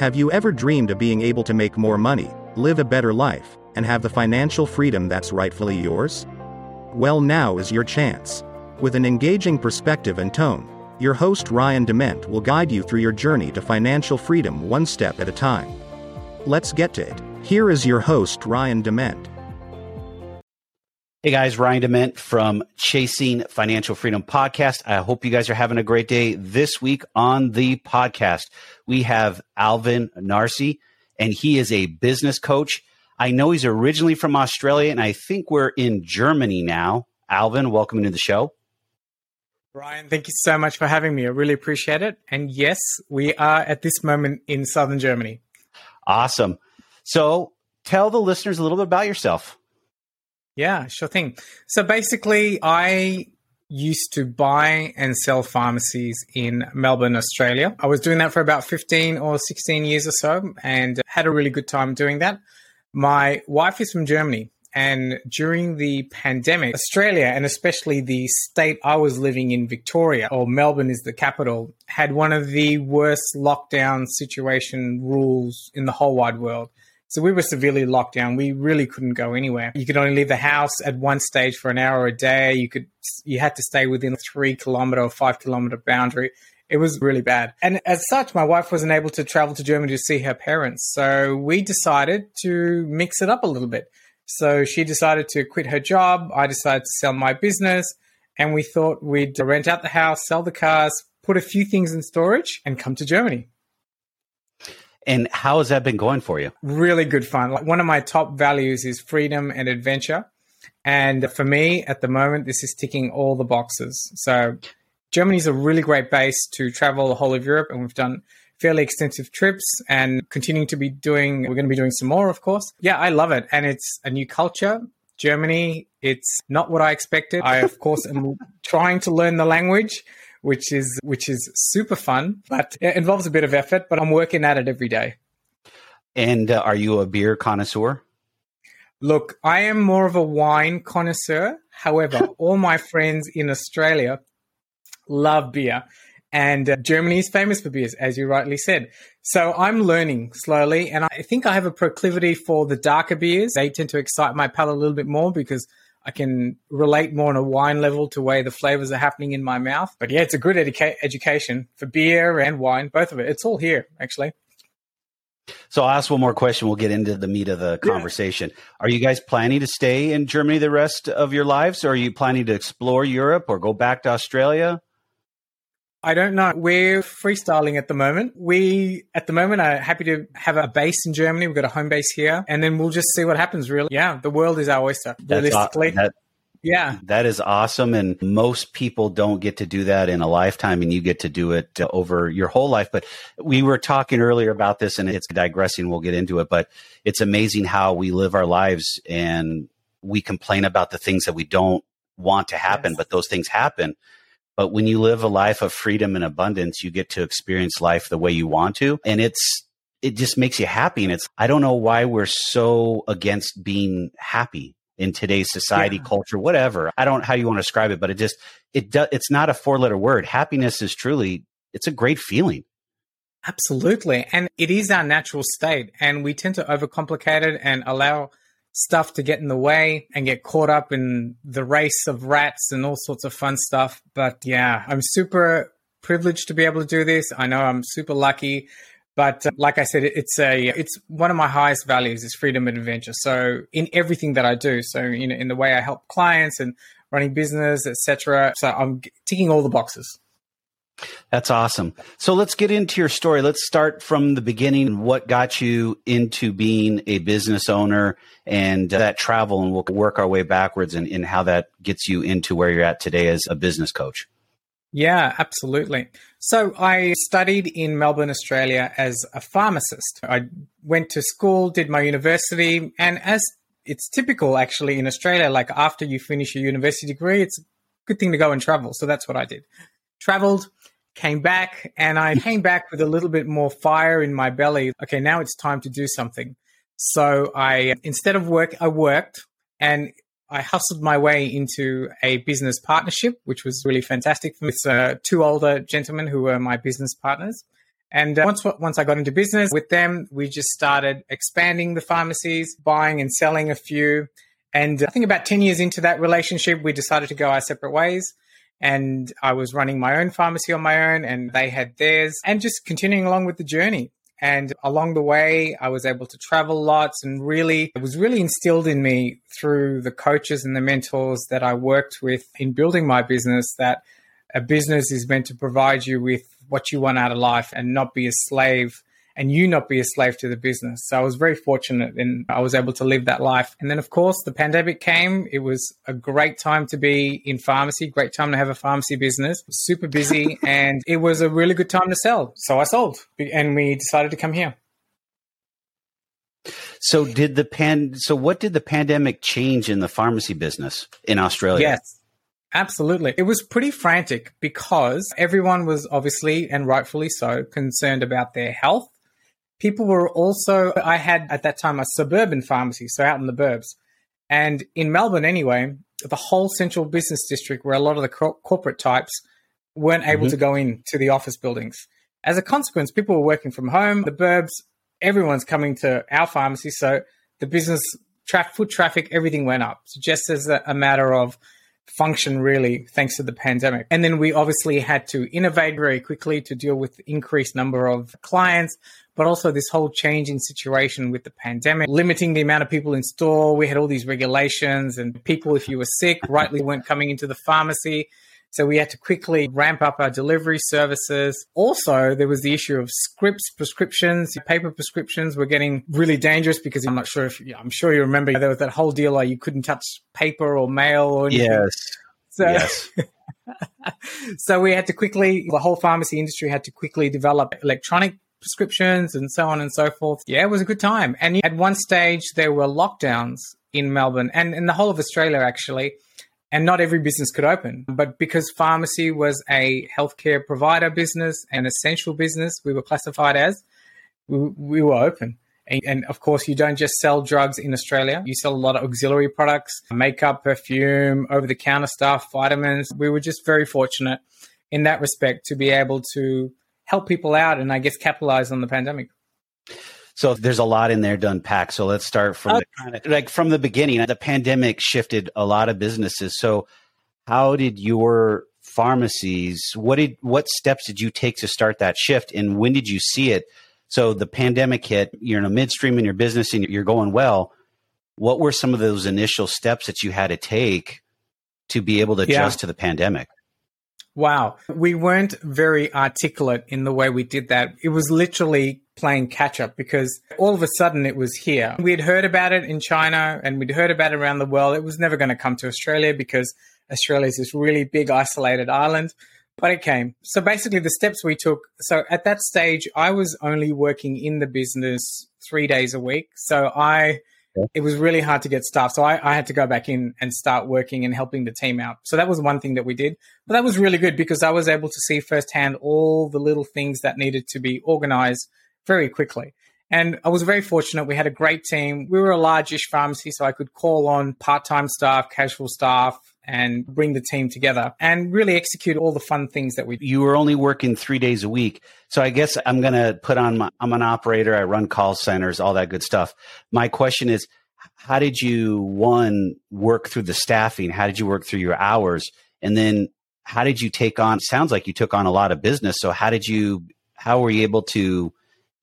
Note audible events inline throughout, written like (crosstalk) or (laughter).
Have you ever dreamed of being able to make more money, live a better life, and have the financial freedom that's rightfully yours? Well, now is your chance. With an engaging perspective and tone, your host Ryan Dement will guide you through your journey to financial freedom one step at a time. Let's get to it. Here is your host Ryan Dement. Hey guys, Ryan Dement from Chasing Financial Freedom podcast. I hope you guys are having a great day this week on the podcast. We have Alvin Narsey, and he is a business coach. I know he's originally from Australia, and I think we're in Germany now. Alvin, welcome to the show. Ryan, thank you so much for having me. I really appreciate it. And yes, we are at this moment in southern Germany. Awesome. So tell the listeners a little bit about yourself. Yeah, sure thing. So basically, I used to buy and sell pharmacies in Melbourne, Australia. I was doing that for about 15 or 16 years or so and had a really good time doing that. My wife is from Germany. And during the pandemic, Australia and especially the state I was living in, Victoria, or Melbourne is the capital, had one of the worst lockdown situation rules in the whole wide world. So we were severely locked down. We really couldn't go anywhere. You could only leave the house at one stage for an hour a day. You could you had to stay within a three kilometer or five kilometer boundary. It was really bad. And as such, my wife wasn't able to travel to Germany to see her parents. So we decided to mix it up a little bit. So she decided to quit her job. I decided to sell my business. And we thought we'd rent out the house, sell the cars, put a few things in storage, and come to Germany. And how has that been going for you? Really good fun. Like one of my top values is freedom and adventure. And for me, at the moment, this is ticking all the boxes. So Germany is a really great base to travel the whole of Europe, and we've done fairly extensive trips and continuing to be doing. We're going to be doing some more, of course. Yeah, I love it, and it's a new culture. Germany, it's not what I expected. I, of course, am trying to learn the language which is which is super fun, but it involves a bit of effort. But I'm working at it every day. And uh, are you a beer connoisseur? Look, I am more of a wine connoisseur. However, (laughs) all my friends in Australia love beer. And uh, Germany is famous for beers, as you rightly said. So I'm learning slowly, and I think I have a proclivity for the darker beers. They tend to excite my palate a little bit more because I can relate more on a wine level to way the flavors are happening in my mouth. But yeah, it's a good educa- education for beer and wine, both of it. It's all here, actually. So I'll ask one more question. We'll get into the meat of the conversation. Yeah. Are you guys planning to stay in Germany the rest of your lives, or are you planning to explore Europe or go back to Australia? I don't know. We're freestyling at the moment. We, at the moment, are happy to have a base in Germany. We've got a home base here, and then we'll just see what happens, really. Yeah, the world is our oyster, That's realistically. That, yeah. That is awesome. And most people don't get to do that in a lifetime, and you get to do it uh, over your whole life. But we were talking earlier about this, and it's digressing. We'll get into it. But it's amazing how we live our lives and we complain about the things that we don't want to happen, yes. but those things happen but when you live a life of freedom and abundance, you get to experience life the way you want to. And it's, it just makes you happy. And it's, I don't know why we're so against being happy in today's society, yeah. culture, whatever. I don't know how you want to describe it, but it just, it does, it's not a four letter word. Happiness is truly, it's a great feeling. Absolutely. And it is our natural state. And we tend to overcomplicate it and allow stuff to get in the way and get caught up in the race of rats and all sorts of fun stuff. But yeah, I'm super privileged to be able to do this. I know I'm super lucky. But uh, like I said, it's a it's one of my highest values is freedom and adventure. So in everything that I do, so you know, in the way I help clients and running business, etc. So I'm ticking all the boxes. That's awesome. So let's get into your story. Let's start from the beginning. What got you into being a business owner and that travel, and we'll work our way backwards and in, in how that gets you into where you're at today as a business coach. Yeah, absolutely. So I studied in Melbourne, Australia as a pharmacist. I went to school, did my university, and as it's typical actually in Australia, like after you finish your university degree, it's a good thing to go and travel. So that's what I did. Traveled, came back and I (laughs) came back with a little bit more fire in my belly. Okay, now it's time to do something. So I, instead of work, I worked and I hustled my way into a business partnership, which was really fantastic with uh, two older gentlemen who were my business partners. And uh, once once I got into business with them, we just started expanding the pharmacies, buying and selling a few. And I think about 10 years into that relationship, we decided to go our separate ways. And I was running my own pharmacy on my own, and they had theirs, and just continuing along with the journey. And along the way, I was able to travel lots and really, it was really instilled in me through the coaches and the mentors that I worked with in building my business that a business is meant to provide you with what you want out of life and not be a slave and you not be a slave to the business. So I was very fortunate and I was able to live that life. And then, of course, the pandemic came. It was a great time to be in pharmacy, great time to have a pharmacy business, super busy, (laughs) and it was a really good time to sell. So I sold and we decided to come here. So did the pan so what did the pandemic change in the pharmacy business in Australia? Yes. Absolutely. It was pretty frantic because everyone was obviously and rightfully so concerned about their health. People were also, I had at that time a suburban pharmacy, so out in the burbs. And in Melbourne, anyway, the whole central business district, where a lot of the co- corporate types weren't able mm-hmm. to go into the office buildings. As a consequence, people were working from home. The burbs, everyone's coming to our pharmacy. So the business, tra- foot traffic, everything went up. So just as a, a matter of function really thanks to the pandemic. And then we obviously had to innovate very quickly to deal with the increased number of clients, but also this whole changing situation with the pandemic, limiting the amount of people in store. We had all these regulations and people, if you were sick, rightly weren't coming into the pharmacy. So we had to quickly ramp up our delivery services. Also, there was the issue of scripts, prescriptions, paper prescriptions were getting really dangerous because I'm not sure if I'm sure you remember there was that whole deal like you couldn't touch paper or mail or anything. Yes. So, yes. (laughs) so we had to quickly, the whole pharmacy industry had to quickly develop electronic prescriptions and so on and so forth. Yeah, it was a good time. And at one stage, there were lockdowns in Melbourne and in the whole of Australia, actually and not every business could open. But because pharmacy was a healthcare provider business, an essential business, we were classified as, we, we were open. And, and, of course, you don't just sell drugs in Australia. You sell a lot of auxiliary products, makeup, perfume, over the counter stuff, vitamins. We were just very fortunate in that respect to be able to help people out and I guess capitalize on the pandemic. So there's a lot in there to unpack. So let's start from okay. the, kind of, like from the beginning. The pandemic shifted a lot of businesses. So how did your pharmacies? What did what steps did you take to start that shift, and when did you see it? So the pandemic hit. You're in a midstream in your business, and you're going well. What were some of those initial steps that you had to take to be able to adjust to the pandemic? Wow. We weren't very articulate in the way we did that. It was literally playing catch up because all of a sudden it was here. We had heard about it in China and we'd heard about it around the world. It was never going to come to Australia because Australia is this really big isolated island, but it came. So basically, the steps we took. So at that stage, I was only working in the business three days a week. So I it was really hard to get staff. So I, I, had to go back in and start working and helping the team out. So that was one thing that we did. But that was really good because I was able to see firsthand all the little things that needed to be organized very quickly. And I was very fortunate. We had a great team. We were a largish pharmacy, so I could call on part time staff, casual staff, and bring the team together and really execute all the fun things that we You were only working three days a week. So I guess I'm going to put on my, I'm an operator. I run call centers, all that good stuff. My question is, how did you, one, work through the staffing? How did you work through your hours? And then how did you take on, sounds like you took on a lot of business. So how did you, how were you able to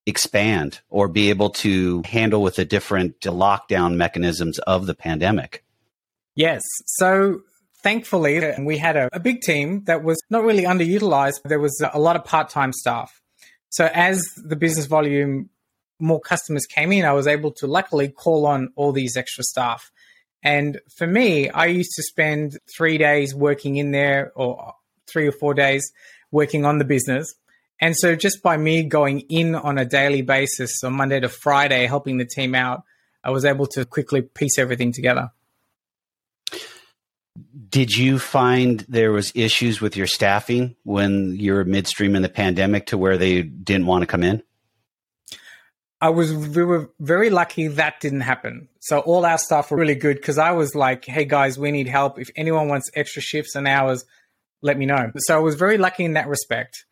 expand or be able to handle with the different lockdown mechanisms of the pandemic? Yes. So thankfully, we had a, a, big team that was not really underutilized. There was a lot of part time staff. So as the business volume, more customers came in, I was able to luckily call on all these extra staff. And for me, I used to spend three days working in there or three or four days working on the business. And so just by me going in on a daily basis on Monday to Friday, helping the team out, I was able to quickly piece everything together. Did you find there was issues with your staffing when you're midstream in the pandemic to where they didn't want to come in? I was we were very lucky that didn't happen. So all our staff were really good because I was like, "Hey guys, we need help. If anyone wants extra shifts and hours, let me know." So I was very lucky in that respect.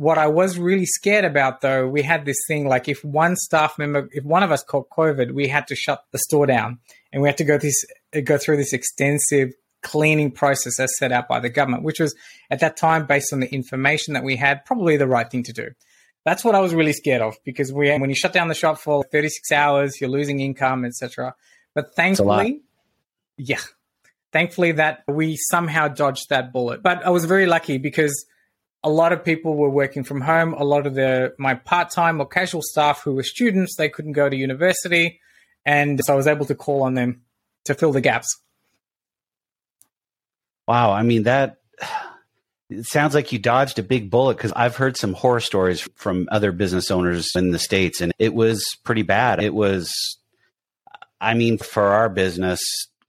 What I was really scared about though, we had this thing like if one staff member, if one of us caught COVID, we had to shut the store down and we had to go this go through this extensive cleaning process as set out by the government, which was at that time based on the information that we had, probably the right thing to do. That's what I was really scared of because we, when you shut down the shop for 36 hours, you're losing income, etc. But thankfully, yeah, thankfully that we somehow dodged that bullet. But I was very lucky because a lot of people were working from home. A lot of the my part time or casual staff who were students, they couldn't go to university, and so I was able to call on them to fill the gaps. Wow, I mean that it sounds like you dodged a big bullet because I've heard some horror stories from other business owners in the States, and it was pretty bad. It was, I mean, for our business,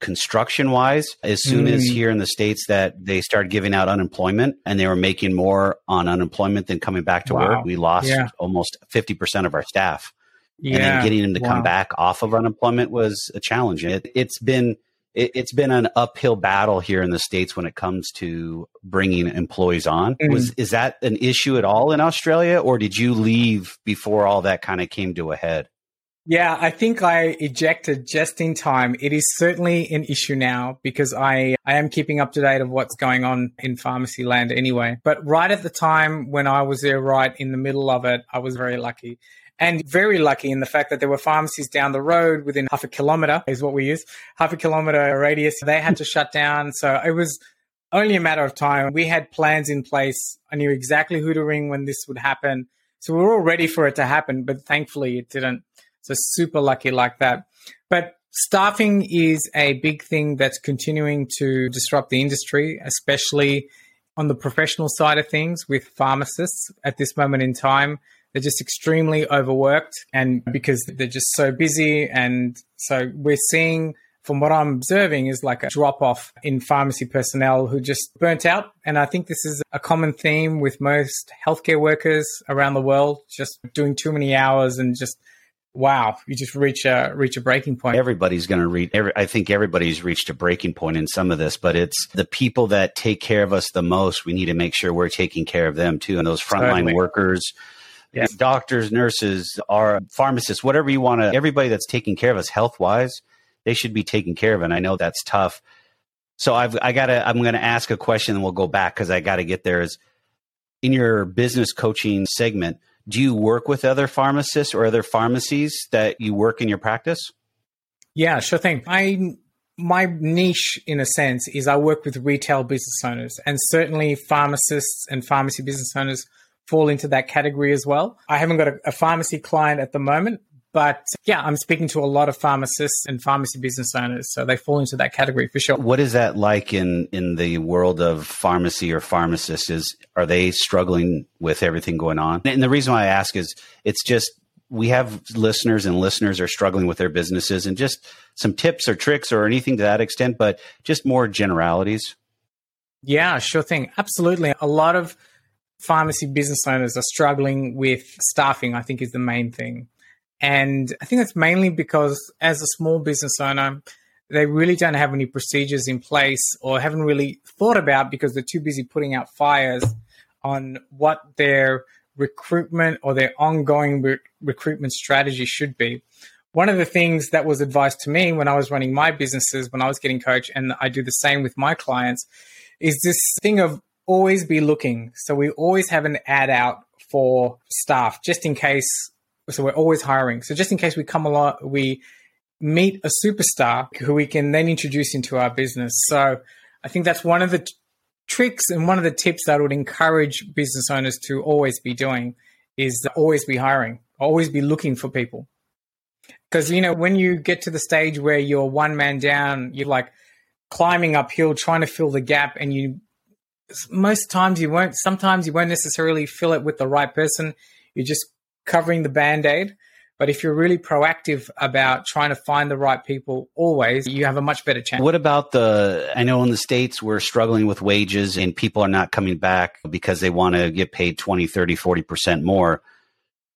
construction wise, as soon mm. as here in the States that they started giving out unemployment and they were making more on unemployment than coming back to wow. work, we lost yeah. almost 50% of our staff. Yeah. And then getting them to wow. come back off of unemployment was a challenge. It, it's been, it, has been an uphill battle here in the states when it comes to bringing employees on. Mm. Was is that an issue at all in Australia, or did you leave before all that kind of came to a head? Yeah, I think I ejected just in time. It is certainly an issue now because I, I am keeping up to date of what's going on in pharmacy land anyway. But right at the time when I was there, right in the middle of it, I was very lucky and very lucky in the fact that there were pharmacies down the road within half a kilometer is what we use, half a kilometer radius. They had to shut down. So it was only a matter of time. We had plans in place. I knew exactly who to ring when this would happen. So we were all ready for it to happen, but thankfully it didn't. So super lucky like that. But staffing is a big thing that's continuing to disrupt the industry, especially on the professional side of things with pharmacists at this moment in time. They're just extremely overworked and because they're just so busy. And so we're seeing from what I'm observing is like a drop off in pharmacy personnel who just burnt out. And I think this is a common theme with most healthcare workers around the world, just doing too many hours and just wow, you just reach a reach a breaking point. Everybody's going to reach. Every, I think everybody's reached a breaking point in some of this, but it's the people that take care of us the most. We need to make sure we're taking care of them too, and those frontline Certainly. workers yeah. doctors, nurses, our pharmacists, whatever you want to, everybody that's taking care of us health wise, they should be taken care of. And I know that's tough. So I've, I gotta, I'm going to ask a question and we'll go back because I got to get there is in your business coaching segment, do you work with other pharmacists or other pharmacies that you work in your practice? Yeah, sure thing. I my niche in a sense is I work with retail business owners and certainly pharmacists and pharmacy business owners fall into that category as well. I haven't got a, a pharmacy client at the moment, but yeah, I'm speaking to a lot of pharmacists and pharmacy business owners, so they fall into that category for sure. What is that like in in the world of pharmacy or pharmacists? Is are they struggling with everything going on? And the reason why I ask is it's just we have listeners and listeners are struggling with their businesses and just some tips or tricks or anything to that extent, but just more generalities. Yeah, sure thing. Absolutely. A lot of pharmacy business owners are struggling with staffing, I think is the main thing. And I think that's mainly because as a small business owner, they really don't have any procedures in place or haven't really thought about because they're too busy putting out fires on what their recruitment or their ongoing re- recruitment strategy should be. One of the things that was advised to me when I was running my businesses, when I was getting coached, and I do the same with my clients, is this thing of always be looking. So we always have an ad out for staff just in case. So we're always hiring. So just in case we come along, we meet a superstar who we can then introduce into our business. So I think that's one of the t- tricks and one of the tips that I would encourage business owners to always be doing is always be hiring, always be looking for people. Because, you know, when you get to the stage where you're one man down, you're like climbing uphill, trying to fill the gap, and you most times you won't sometimes you won't necessarily fill it with the right person you're just covering the band-aid but if you're really proactive about trying to find the right people always you have a much better chance. What about the i know in the states we're struggling with wages and people are not coming back because they want to get paid 20 30 40% more.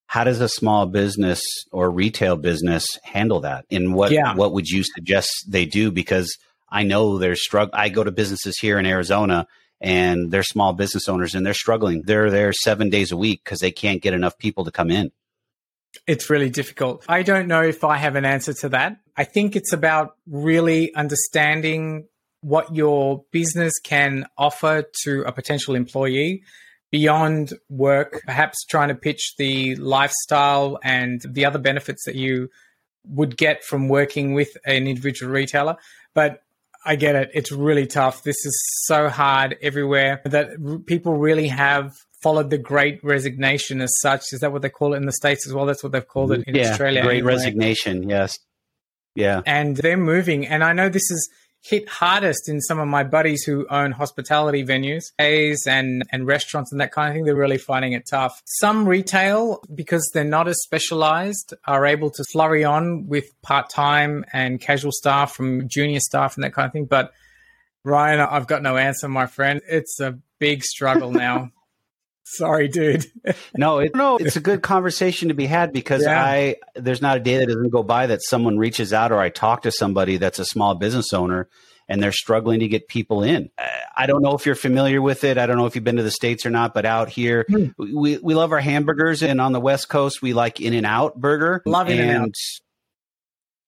How does a small business or retail business handle that? And what yeah. what would you suggest they do? Because i know there's struggle i go to businesses here in arizona and they're small business owners and they're struggling. They're there seven days a week because they can't get enough people to come in. It's really difficult. I don't know if I have an answer to that. I think it's about really understanding what your business can offer to a potential employee beyond work, perhaps trying to pitch the lifestyle and the other benefits that you would get from working with an individual retailer. But I get it. It's really tough. This is so hard everywhere that r- people really have followed the great resignation as such. Is that what they call it in the States as well? That's what they've called it in yeah, Australia. Great anyway. resignation. Yes. Yeah. And they're moving. And I know this is hit hardest in some of my buddies who own hospitality venues, A's and, and restaurants and that kind of thing. They're really finding it tough. Some retail, because they're not as specialized, are able to flurry on with part time and casual staff from junior staff and that kind of thing. But Ryan, I've got no answer, my friend. It's a big struggle (laughs) now. Sorry, dude. (laughs) no, it, no, it's a good conversation to be had because Yeah. I there's not a day that doesn't go by that someone reaches out or I talk to somebody that's a small business owner and they're struggling to get people in. I don't know if you're familiar with it. I don't know if you've been to the states or not, but out here Hmm. we we love our hamburgers and on the West Coast we like In and Out burger. Love In-N-Out.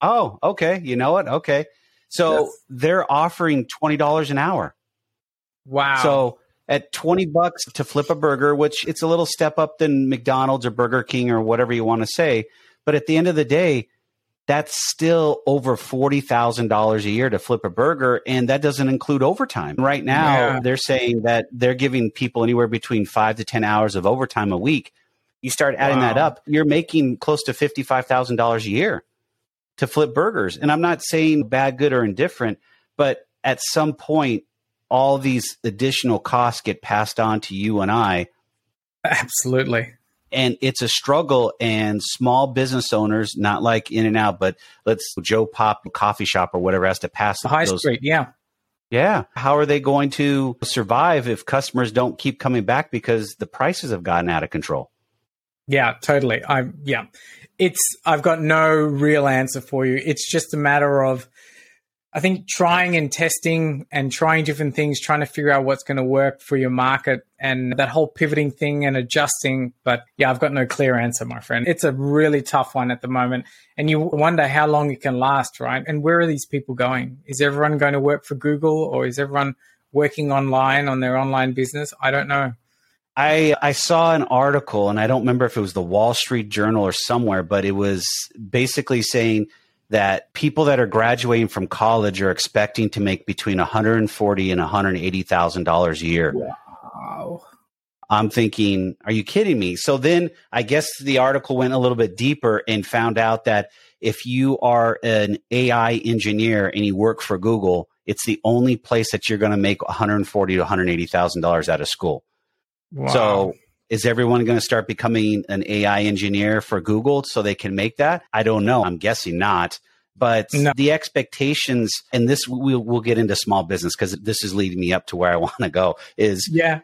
Oh, okay. You know what? Okay. So Yes. they're offering $20 an hour. Wow. So at 20 bucks to flip a burger, which it's a little step up than McDonald's or Burger King or whatever you want to say. But at the end of the day, that's still over $40,000 a year to flip a burger. And that doesn't include overtime. Right now, Yeah. they're saying that they're giving people anywhere between five to 10 hours of overtime a week. You start adding that up, you're making close to $55,000 a year to flip burgers. And I'm not saying bad, good, or indifferent, but at some point, all these additional costs get passed on to you and I. absolutely. And it's a struggle. And small business owners, not like In and Out, but let's Joe Pop coffee shop or whatever has to pass The high those. street. Yeah. Yeah. How are they going to survive if customers don't keep coming back because the prices have gotten out of control? Yeah, totally. I yeah. It's I've got no real answer for you. It's just a matter of I think trying and testing and trying different things, trying to figure out what's going to work for your market and that whole pivoting thing and adjusting. But yeah, I've got no clear answer, my friend. It's a really tough one at the moment. And you wonder how long it can last, right? And where are these people going? Is everyone going to work for Google or is everyone working online on their online business? I don't know. I I saw an article and I don't remember if it was the Wall Street Journal or somewhere, but it was basically saying that people that are graduating from college are expecting to make between 140 and 180 thousand dollars a year. Wow. I'm thinking, are you kidding me? So then I guess the article went a little bit deeper and found out that if you are an AI engineer and you work for Google, it's the only place that you're going to make 140 to 180 thousand dollars out of school. Wow. So is everyone going to start becoming an AI engineer for Google so they can make that? I don't know. I'm guessing not. But No. the expectations, and this we'll, we'll get into small business because this is leading me up to where I (laughs) want to go, is yeah.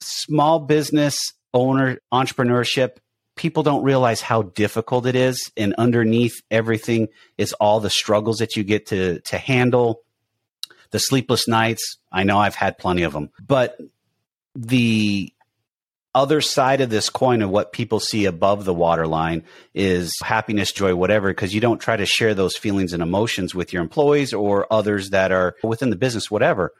small business owner entrepreneurship. People don't realize how difficult it is, and underneath everything is all the struggles that you get to to handle, the sleepless nights. I know I've had plenty of them, but the other side of this coin of what people see above the waterline is happiness, joy, whatever, because you don't try to share those feelings and emotions with your employees or others that are within the business, whatever.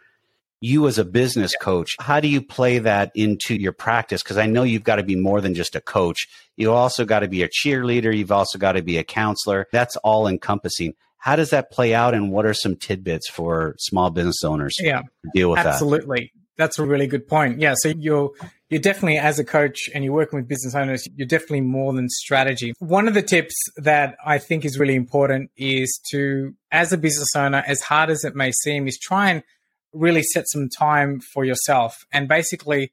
You as a business coach, how do you play that into your practice? Because I know you've got to be more than just a coach. You also got to be a cheerleader. You've also got to be a counselor. That's all encompassing. How does that play out? And what are some tidbits for small business owners Yeah. to deal with that? Absolutely. That's a really good point. Yeah. So you're you're definitely as a coach and you're working with business owners, you're definitely more than strategy. One of the tips that I think is really important is to, as a business owner, as hard as it may seem, is try and really set some time for yourself. And basically,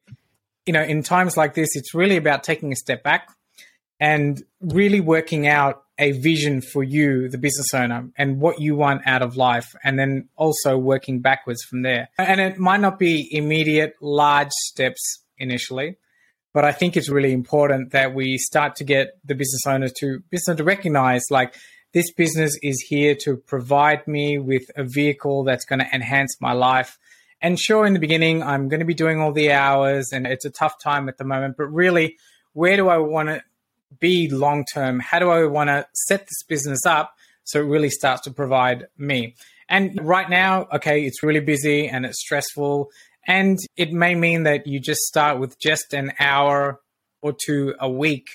you know, in times like this, it's really about taking a step back and really working out a vision for you, the business owner, and what you want out of life, and then also working backwards from there. And it might not be immediate, large steps initially, but I think it's really important that we start to get the business owner to business to recognize like this business is here to provide me with a vehicle that's going to enhance my life And sure, in the beginning, I'm going to be doing all the hours and it's a tough time at the moment, but really, where do I want to be long term? How do I want to set this business up so it really starts to provide me? And right now, okay, it's really busy and it's stressful. And it may mean that you just start with just an hour or two a week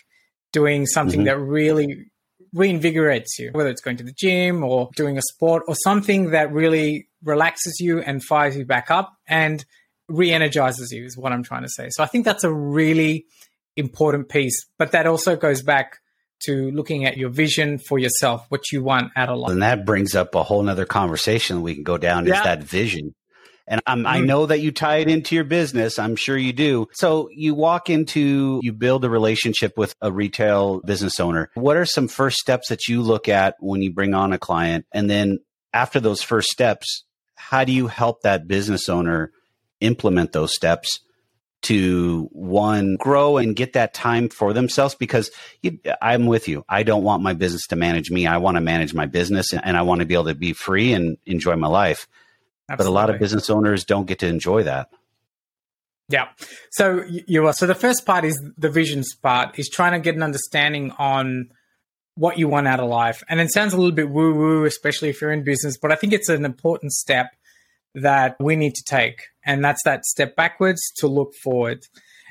doing something mm-hmm. that really reinvigorates you, whether it's going to the gym or doing a sport or something that really relaxes you and fires you back up and re energizes you, is what I'm trying to say. So I think that's a really important piece. But that also goes back to looking at your vision for yourself, what you want out of life. And that brings up a whole nother conversation we can go down yeah. is that vision. And mm-hmm. i know that you tie it into your business. I'm sure you do. So you walk into, you build a relationship with a retail business owner. What are some first steps that you look at when you bring on a client? And then after those first steps, how do you help that business owner implement those steps to one grow and get that time for themselves because you, I'm with you. I don't want my business to manage me. I want to manage my business and I want to be able to be free and enjoy my life. Absolutely. But a lot of business owners don't get to enjoy that. Yeah. So you are. So the first part is the visions part is trying to get an understanding on what you want out of life. And it sounds a little bit woo woo, especially if you're in business, but I think it's an important step that we need to take. And that's that step backwards to look forward.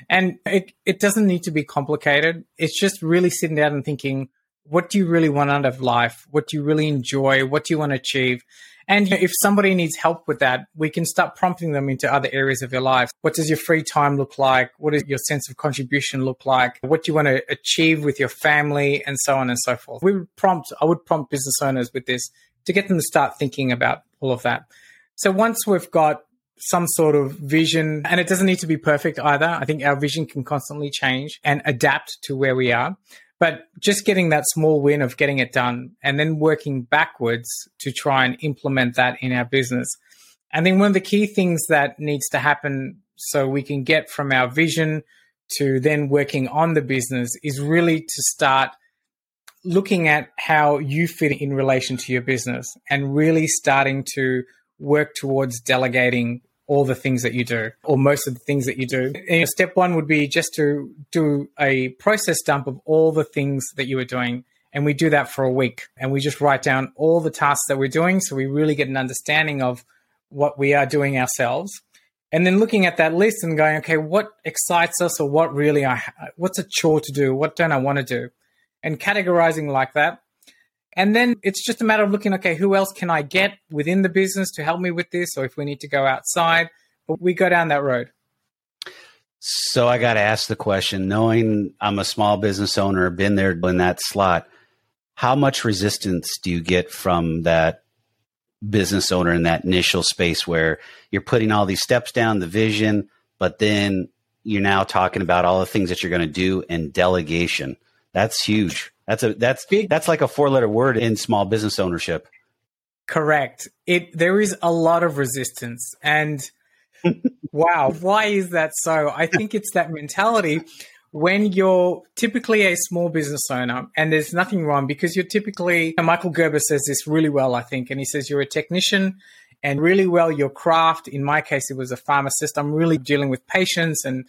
And it, it doesn't need to be complicated. It's just really sitting down and thinking, what do you really want out of life? What do you really enjoy? What do you want to achieve? And if somebody needs help with that, we can start prompting them into other areas of your life. What does your free time look like? What does your sense of contribution look like? What do you want to achieve with your family and so on and so forth? We would prompt, I would prompt business owners with this to get them to start thinking about all of that. So once we've got some sort of vision, and it doesn't need to be perfect either. I think our vision can constantly change and adapt to where we are. But just getting that small win of getting it done and then working backwards to try and implement that in our business. And then one of the key things that needs to happen so we can get from our vision to then working on the business is really to start looking at how you fit in relation to your business and really starting to work towards delegating all the things that you do or most of the things that you do. And step one would be just to do a process dump of all the things that you are doing. And we do that for a week and we just write down all the tasks that we're doing. So we really get an understanding of what we are doing ourselves. And then looking at that list and going, okay, what excites us or what really I, what's a chore to do? What don't I want to do? And categorizing like that and then it's just a matter of looking, okay, who else can I get within the business to help me with this? Or if we need to go outside, but we go down that road. So I got to ask the question, knowing I'm a small business owner, been there in that slot, how much resistance do you get from that business owner in that initial space where you're putting all these steps down, the vision, but then you're now talking about all the things that you're going to do and delegation. That's huge. That's a that's Big. that's like a four letter word in small business ownership. Correct. It there is a lot of resistance and (laughs) wow, why is that so? I think it's that mentality when you're typically a small business owner and there's nothing wrong because you're typically Michael Gerber says this really well I think and he says you're a technician and really well your craft in my case it was a pharmacist I'm really dealing with patients and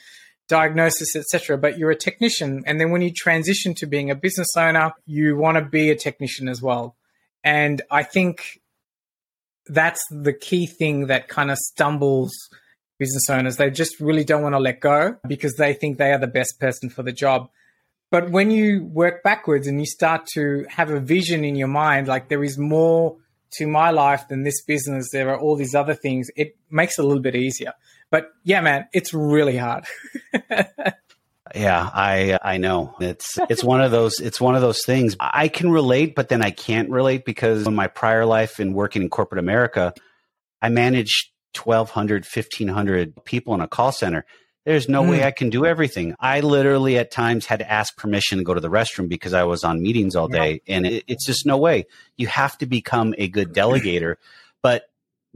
diagnosis, etc. But you're a technician, and then when you transition to being a business owner, you want to be a technician as well. And I think that's the key thing that kind of stumbles business owners. They just really don't want to let go because they think they are the best person for the job. But when you work backwards and you start to have a vision in your mind, like there is more to my life than this business, there are all these other things, it makes it a little bit easier. But yeah, man, it's really hard. (laughs) yeah, I I know. It's it's one of those it's one of those things. I can relate, but then I can't relate because in my prior life in working in corporate America, I managed 1200 1500 people in a call center. There's no mm. way I can do everything. I literally at times had to ask permission to go to the restroom because I was on meetings all day. And it, it's just no way. You have to become a good delegator. (clears throat)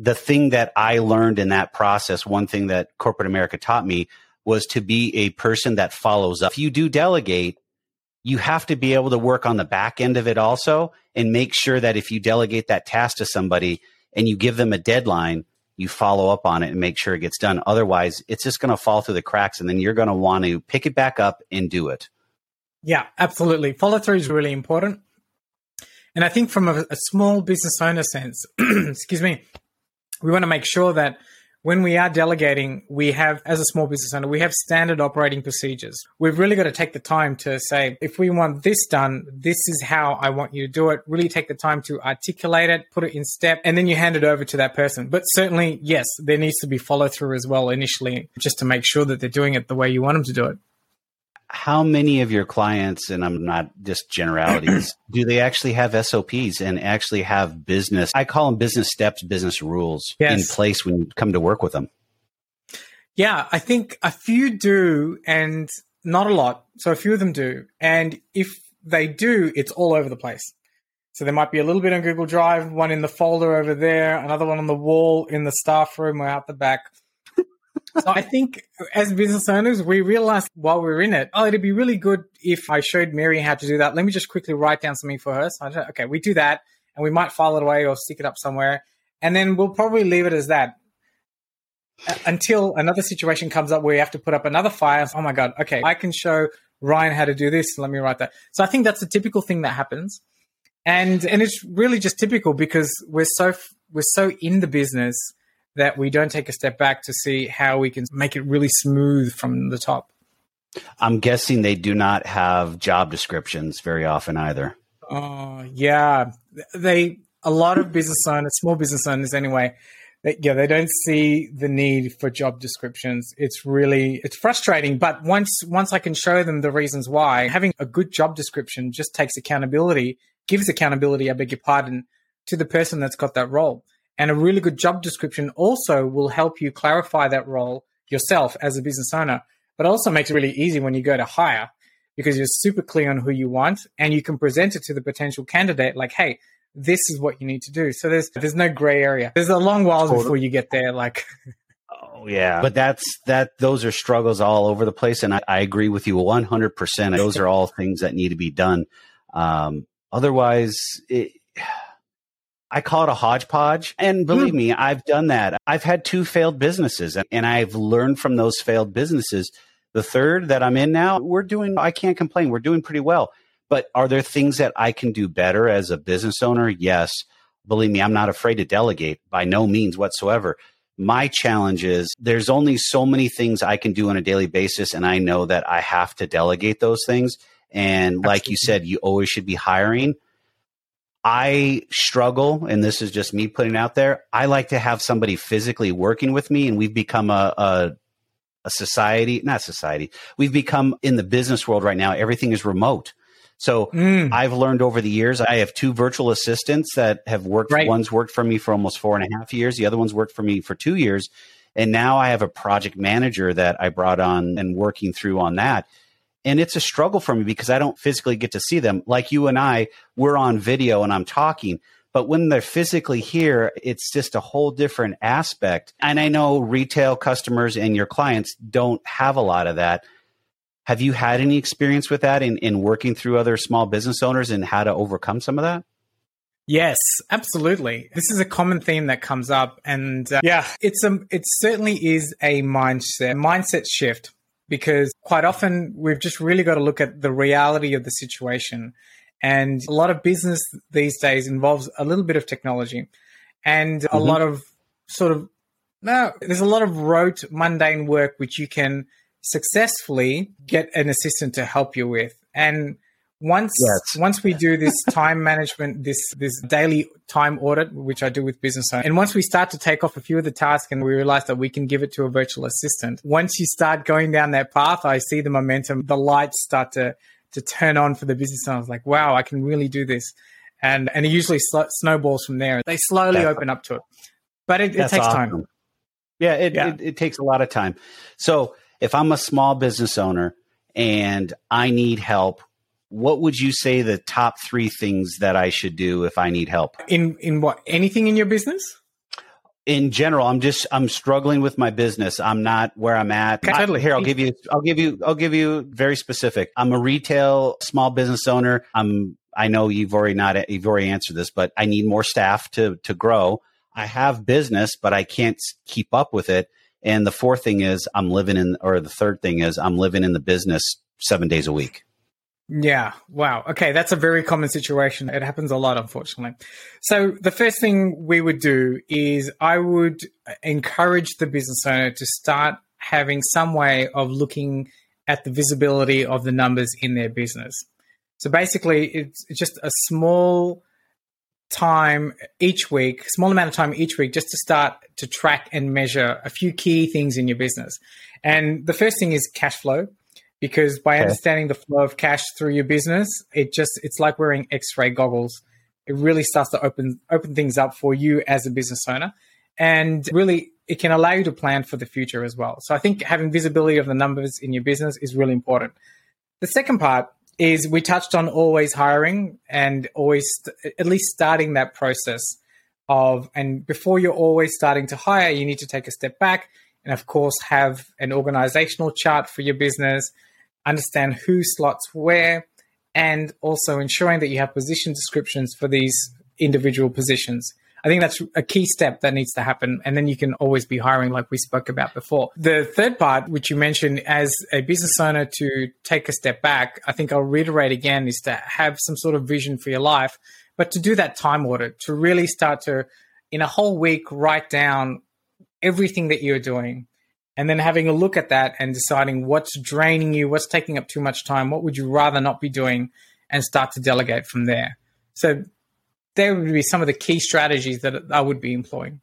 The thing that I learned in that process, one thing that corporate America taught me was to be a person that follows up. If you do delegate, you have to be able to work on the back end of it also and make sure that if you delegate that task to somebody and you give them a deadline, you follow up on it and make sure it gets done. Otherwise, it's just going to fall through the cracks and then you're going to want to pick it back up and do it. Yeah, absolutely. Follow through is really important. And I think from a, a small business owner sense, (clears throat) excuse me, we want to make sure that when we are delegating, we have, as a small business owner, we have standard operating procedures. We've really got to take the time to say, if we want this done, this is how I want you to do it. Really take the time to articulate it, put it in step, and then you hand it over to that person. But certainly, yes, there needs to be follow through as well initially, just to make sure that they're doing it the way you want them to do it how many of your clients, and I'm not just generalities, (clears throat) do they actually have SOPs and actually have business? I call them business steps, business rules yes. in place when you come to work with them. Yeah, I think a few do, and not a lot. So a few of them do. And if they do, it's all over the place. So there might be a little bit on Google Drive, one in the folder over there, another one on the wall in the staff room or out the back so I think as business owners, we realized while we are in it, oh, it'd be really good if I showed Mary how to do that. Let me just quickly write down something for her. So I okay, we do that and we might file it away or stick it up somewhere. And then we'll probably leave it as that uh, until another situation comes up where you have to put up another file. Oh my God. Okay. I can show Ryan how to do this. Let me write that. So I think that's a typical thing that happens. And, and it's really just typical because we're so, we're so in the business that we don't take a step back to see how we can make it really smooth from the top. I'm guessing they do not have job descriptions very often either. Oh, yeah. They a lot of business owners, small business owners anyway, they, yeah, they don't see the need for job descriptions. It's really it's frustrating, but once once I can show them the reasons why, having a good job description just takes accountability, gives accountability, I beg your pardon, to the person that's got that role. And a really good job description also will help you clarify that role yourself as a business owner, but also makes it really easy when you go to hire because you're super clear on who you want and you can present it to the potential candidate like, hey, this is what you need to do. So there's there's no gray area. There's a long while totally. before you get there. Like (laughs) Oh yeah. But that's that those are struggles all over the place. And I, I agree with you one hundred percent. Those are all things that need to be done. Um, otherwise it I call it a hodgepodge. And believe mm. me, I've done that. I've had two failed businesses and I've learned from those failed businesses. The third that I'm in now, we're doing, I can't complain. We're doing pretty well. But are there things that I can do better as a business owner? Yes. Believe me, I'm not afraid to delegate by no means whatsoever. My challenge is there's only so many things I can do on a daily basis. And I know that I have to delegate those things. And Absolutely. like you said, you always should be hiring I struggle, and this is just me putting out there. I like to have somebody physically working with me, and we've become a, a, a society, not society. We've become in the business world right now. Everything is remote. So mm. I've learned over the years. I have two virtual assistants that have worked. Right. One's worked for me for almost four and a half years. The other one's worked for me for two years. And now I have a project manager that I brought on and working through on that. And it's a struggle for me because I don't physically get to see them. Like you and I, we're on video and I'm talking. But when they're physically here, it's just a whole different aspect. And I know retail customers and your clients don't have a lot of that. Have you had any experience with that in, in working through other small business owners and how to overcome some of that? Yes, absolutely. This is a common theme that comes up, and uh, yeah, it's a it certainly is a mindset mindset shift because quite often we've just really got to look at the reality of the situation. And a lot of business these days involves a little bit of technology and mm-hmm. a lot of sort of no, there's a lot of rote, mundane work which you can successfully get an assistant to help you with. And once yes. once we do this (laughs) time management, this this daily time audit, which I do with business owners, and once we start to take off a few of the tasks and we realize that we can give it to a virtual assistant, once you start going down that path, I see the momentum, the lights start to to turn on for the business owners. Like, wow, I can really do this, and and it usually sl- snowballs from there. They slowly that's, open up to it, but it, it takes awesome. time. Yeah it, yeah. It, it takes a lot of time. So if I'm a small business owner and I need help what would you say the top three things that I should do if I need help? In in what anything in your business? In general, I'm just I'm struggling with my business. I'm not where I'm at. Okay, totally. I, here, I'll give you I'll give you I'll give you very specific. I'm a retail small business owner. I'm I know you've already not you've already answered this, but I need more staff to to grow. I have business, but I can't keep up with it. And the fourth thing is I'm living in, or the third thing is I'm living in the business seven days a week. Yeah. Wow. Okay. That's a very common situation. It happens a lot, unfortunately. So, the first thing we would do is I would encourage the business owner to start having some way of looking at the visibility of the numbers in their business. So, basically, it's just a small time each week, small amount of time each week, just to start to track and measure a few key things in your business. And the first thing is cash flow because by okay. understanding the flow of cash through your business, it just it's like wearing X-ray goggles. It really starts to open open things up for you as a business owner, and really it can allow you to plan for the future as well. So I think having visibility of the numbers in your business is really important. The second part is we touched on always hiring and always at least starting that process of and before you're always starting to hire, you need to take a step back and of course have an organizational chart for your business understand who slots where, and also ensuring that you have position descriptions for these individual positions. I think that's a key step that needs to happen. And then you can always be hiring, like we spoke about before. The third part, which you mentioned as a business owner to take a step back, I think I'll reiterate again is to have some sort of vision for your life, but to do that time audit, to really start to, in a whole week, write down everything that you're doing, and then having a look at that and deciding what's draining you, what's taking up too much time, what would you rather not be doing, and start to delegate from there. So, there would be some of the key strategies that I would be employing.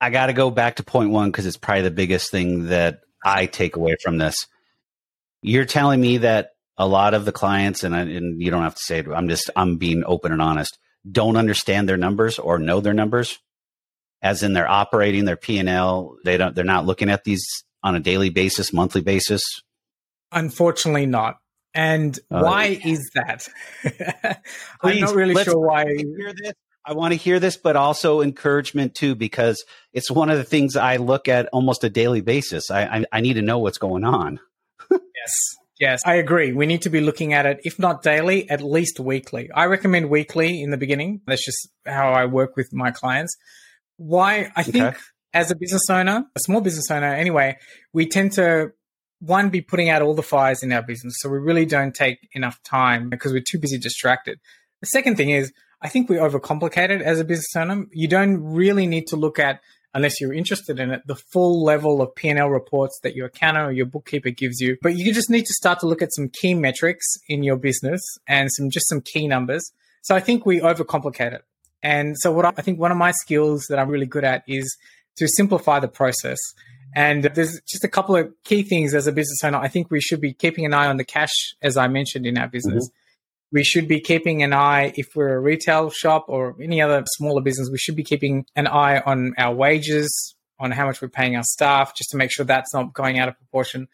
I got to go back to point one because it's probably the biggest thing that I take away from this. You're telling me that a lot of the clients, and, I, and you don't have to say it, I'm just, I'm being open and honest, don't understand their numbers or know their numbers as in they're operating their P&L. They don't they're not looking at these on a daily basis, monthly basis. Unfortunately not. And uh, why is that? (laughs) I'm not really sure why. I want to hear this, but also encouragement too, because it's one of the things I look at almost a daily basis. I, I, I need to know what's going on. (laughs) yes. Yes, I agree. We need to be looking at it, if not daily, at least weekly. I recommend weekly in the beginning. That's just how I work with my clients why I think okay. as a business owner, a small business owner anyway, we tend to one be putting out all the fires in our business. So we really don't take enough time because we're too busy distracted. The second thing is I think we overcomplicate it as a business owner. You don't really need to look at unless you're interested in it, the full level of P&L reports that your accountant or your bookkeeper gives you. But you just need to start to look at some key metrics in your business and some just some key numbers. So I think we overcomplicate it. And so, what I think one of my skills that I'm really good at is to simplify the process. And there's just a couple of key things as a business owner. I think we should be keeping an eye on the cash, as I mentioned in our business. Mm-hmm. We should be keeping an eye, if we're a retail shop or any other smaller business, we should be keeping an eye on our wages, on how much we're paying our staff, just to make sure that's not going out of proportion.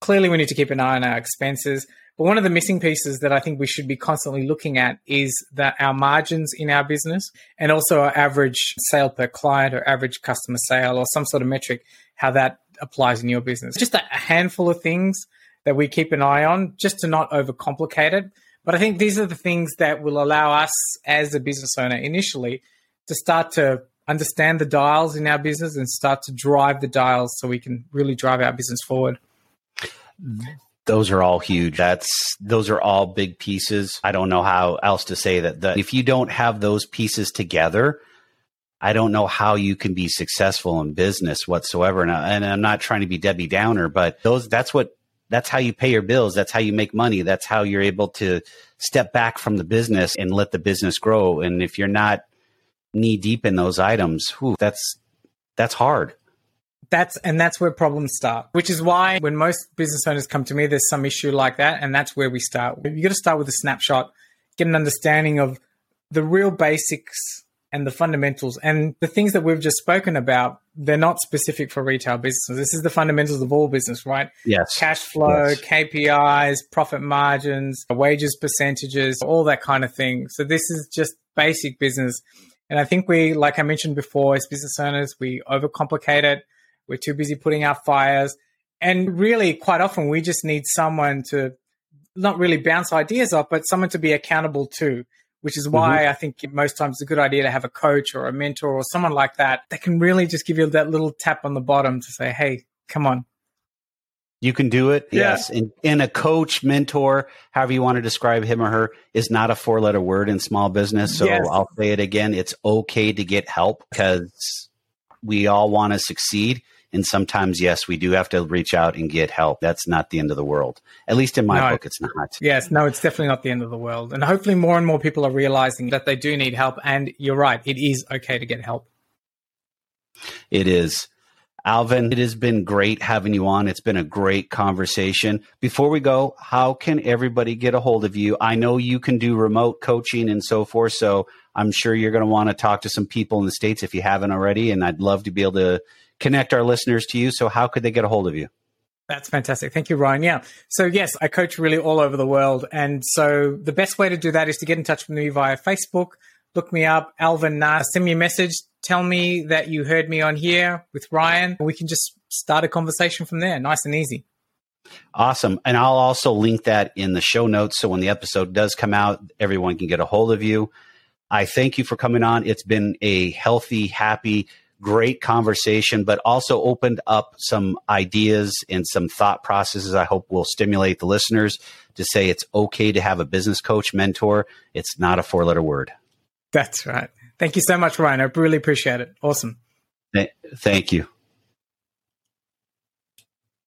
Clearly, we need to keep an eye on our expenses. But one of the missing pieces that I think we should be constantly looking at is that our margins in our business and also our average sale per client or average customer sale or some sort of metric, how that applies in your business. Just a handful of things that we keep an eye on just to not overcomplicate it. But I think these are the things that will allow us as a business owner initially to start to understand the dials in our business and start to drive the dials so we can really drive our business forward those are all huge. That's those are all big pieces. I don't know how else to say that. The, if you don't have those pieces together, I don't know how you can be successful in business whatsoever. And, I, and I'm not trying to be Debbie Downer, but those that's what that's how you pay your bills. That's how you make money. That's how you're able to step back from the business and let the business grow. And if you're not knee deep in those items, whew, that's that's hard that's and that's where problems start which is why when most business owners come to me there's some issue like that and that's where we start. You got to start with a snapshot get an understanding of the real basics and the fundamentals. And the things that we've just spoken about they're not specific for retail businesses. This is the fundamentals of all business right? Yes. Cash flow yes. kpis profit margins wages percentages all that kind of thing. So this is just basic business. And i think we like i mentioned before as business owners we overcomplicate it we're too busy putting out fires. And really, quite often, we just need someone to not really bounce ideas off, but someone to be accountable to. which is why mm-hmm. I think most times it's a good idea to have a coach or a mentor or someone like that that can really just give you that little tap on the bottom to say, hey, come on. You can do it. Yeah. Yes. And, and a coach, mentor, however you want to describe him or her, is not a four letter word in small business. So yes. I'll say it again. It's okay to get help because we all want to succeed. And sometimes, yes, we do have to reach out and get help. That's not the end of the world. At least in my no, book, it's not. Yes, no, it's definitely not the end of the world. And hopefully, more and more people are realizing that they do need help. And you're right, it is okay to get help. It is. Alvin, it has been great having you on. It's been a great conversation. Before we go, how can everybody get a hold of you? I know you can do remote coaching and so forth. So I'm sure you're going to want to talk to some people in the States if you haven't already. And I'd love to be able to connect our listeners to you. So, how could they get a hold of you? That's fantastic. Thank you, Ryan. Yeah. So, yes, I coach really all over the world. And so, the best way to do that is to get in touch with me via Facebook. Look me up, Alvin Narsey. Send me a message. Tell me that you heard me on here with Ryan. We can just start a conversation from there. Nice and easy. Awesome. And I'll also link that in the show notes. So when the episode does come out, everyone can get a hold of you. I thank you for coming on. It's been a healthy, happy, great conversation, but also opened up some ideas and some thought processes I hope will stimulate the listeners to say it's okay to have a business coach mentor. It's not a four letter word. That's right. Thank you so much, Ryan. I really appreciate it. Awesome. Thank you.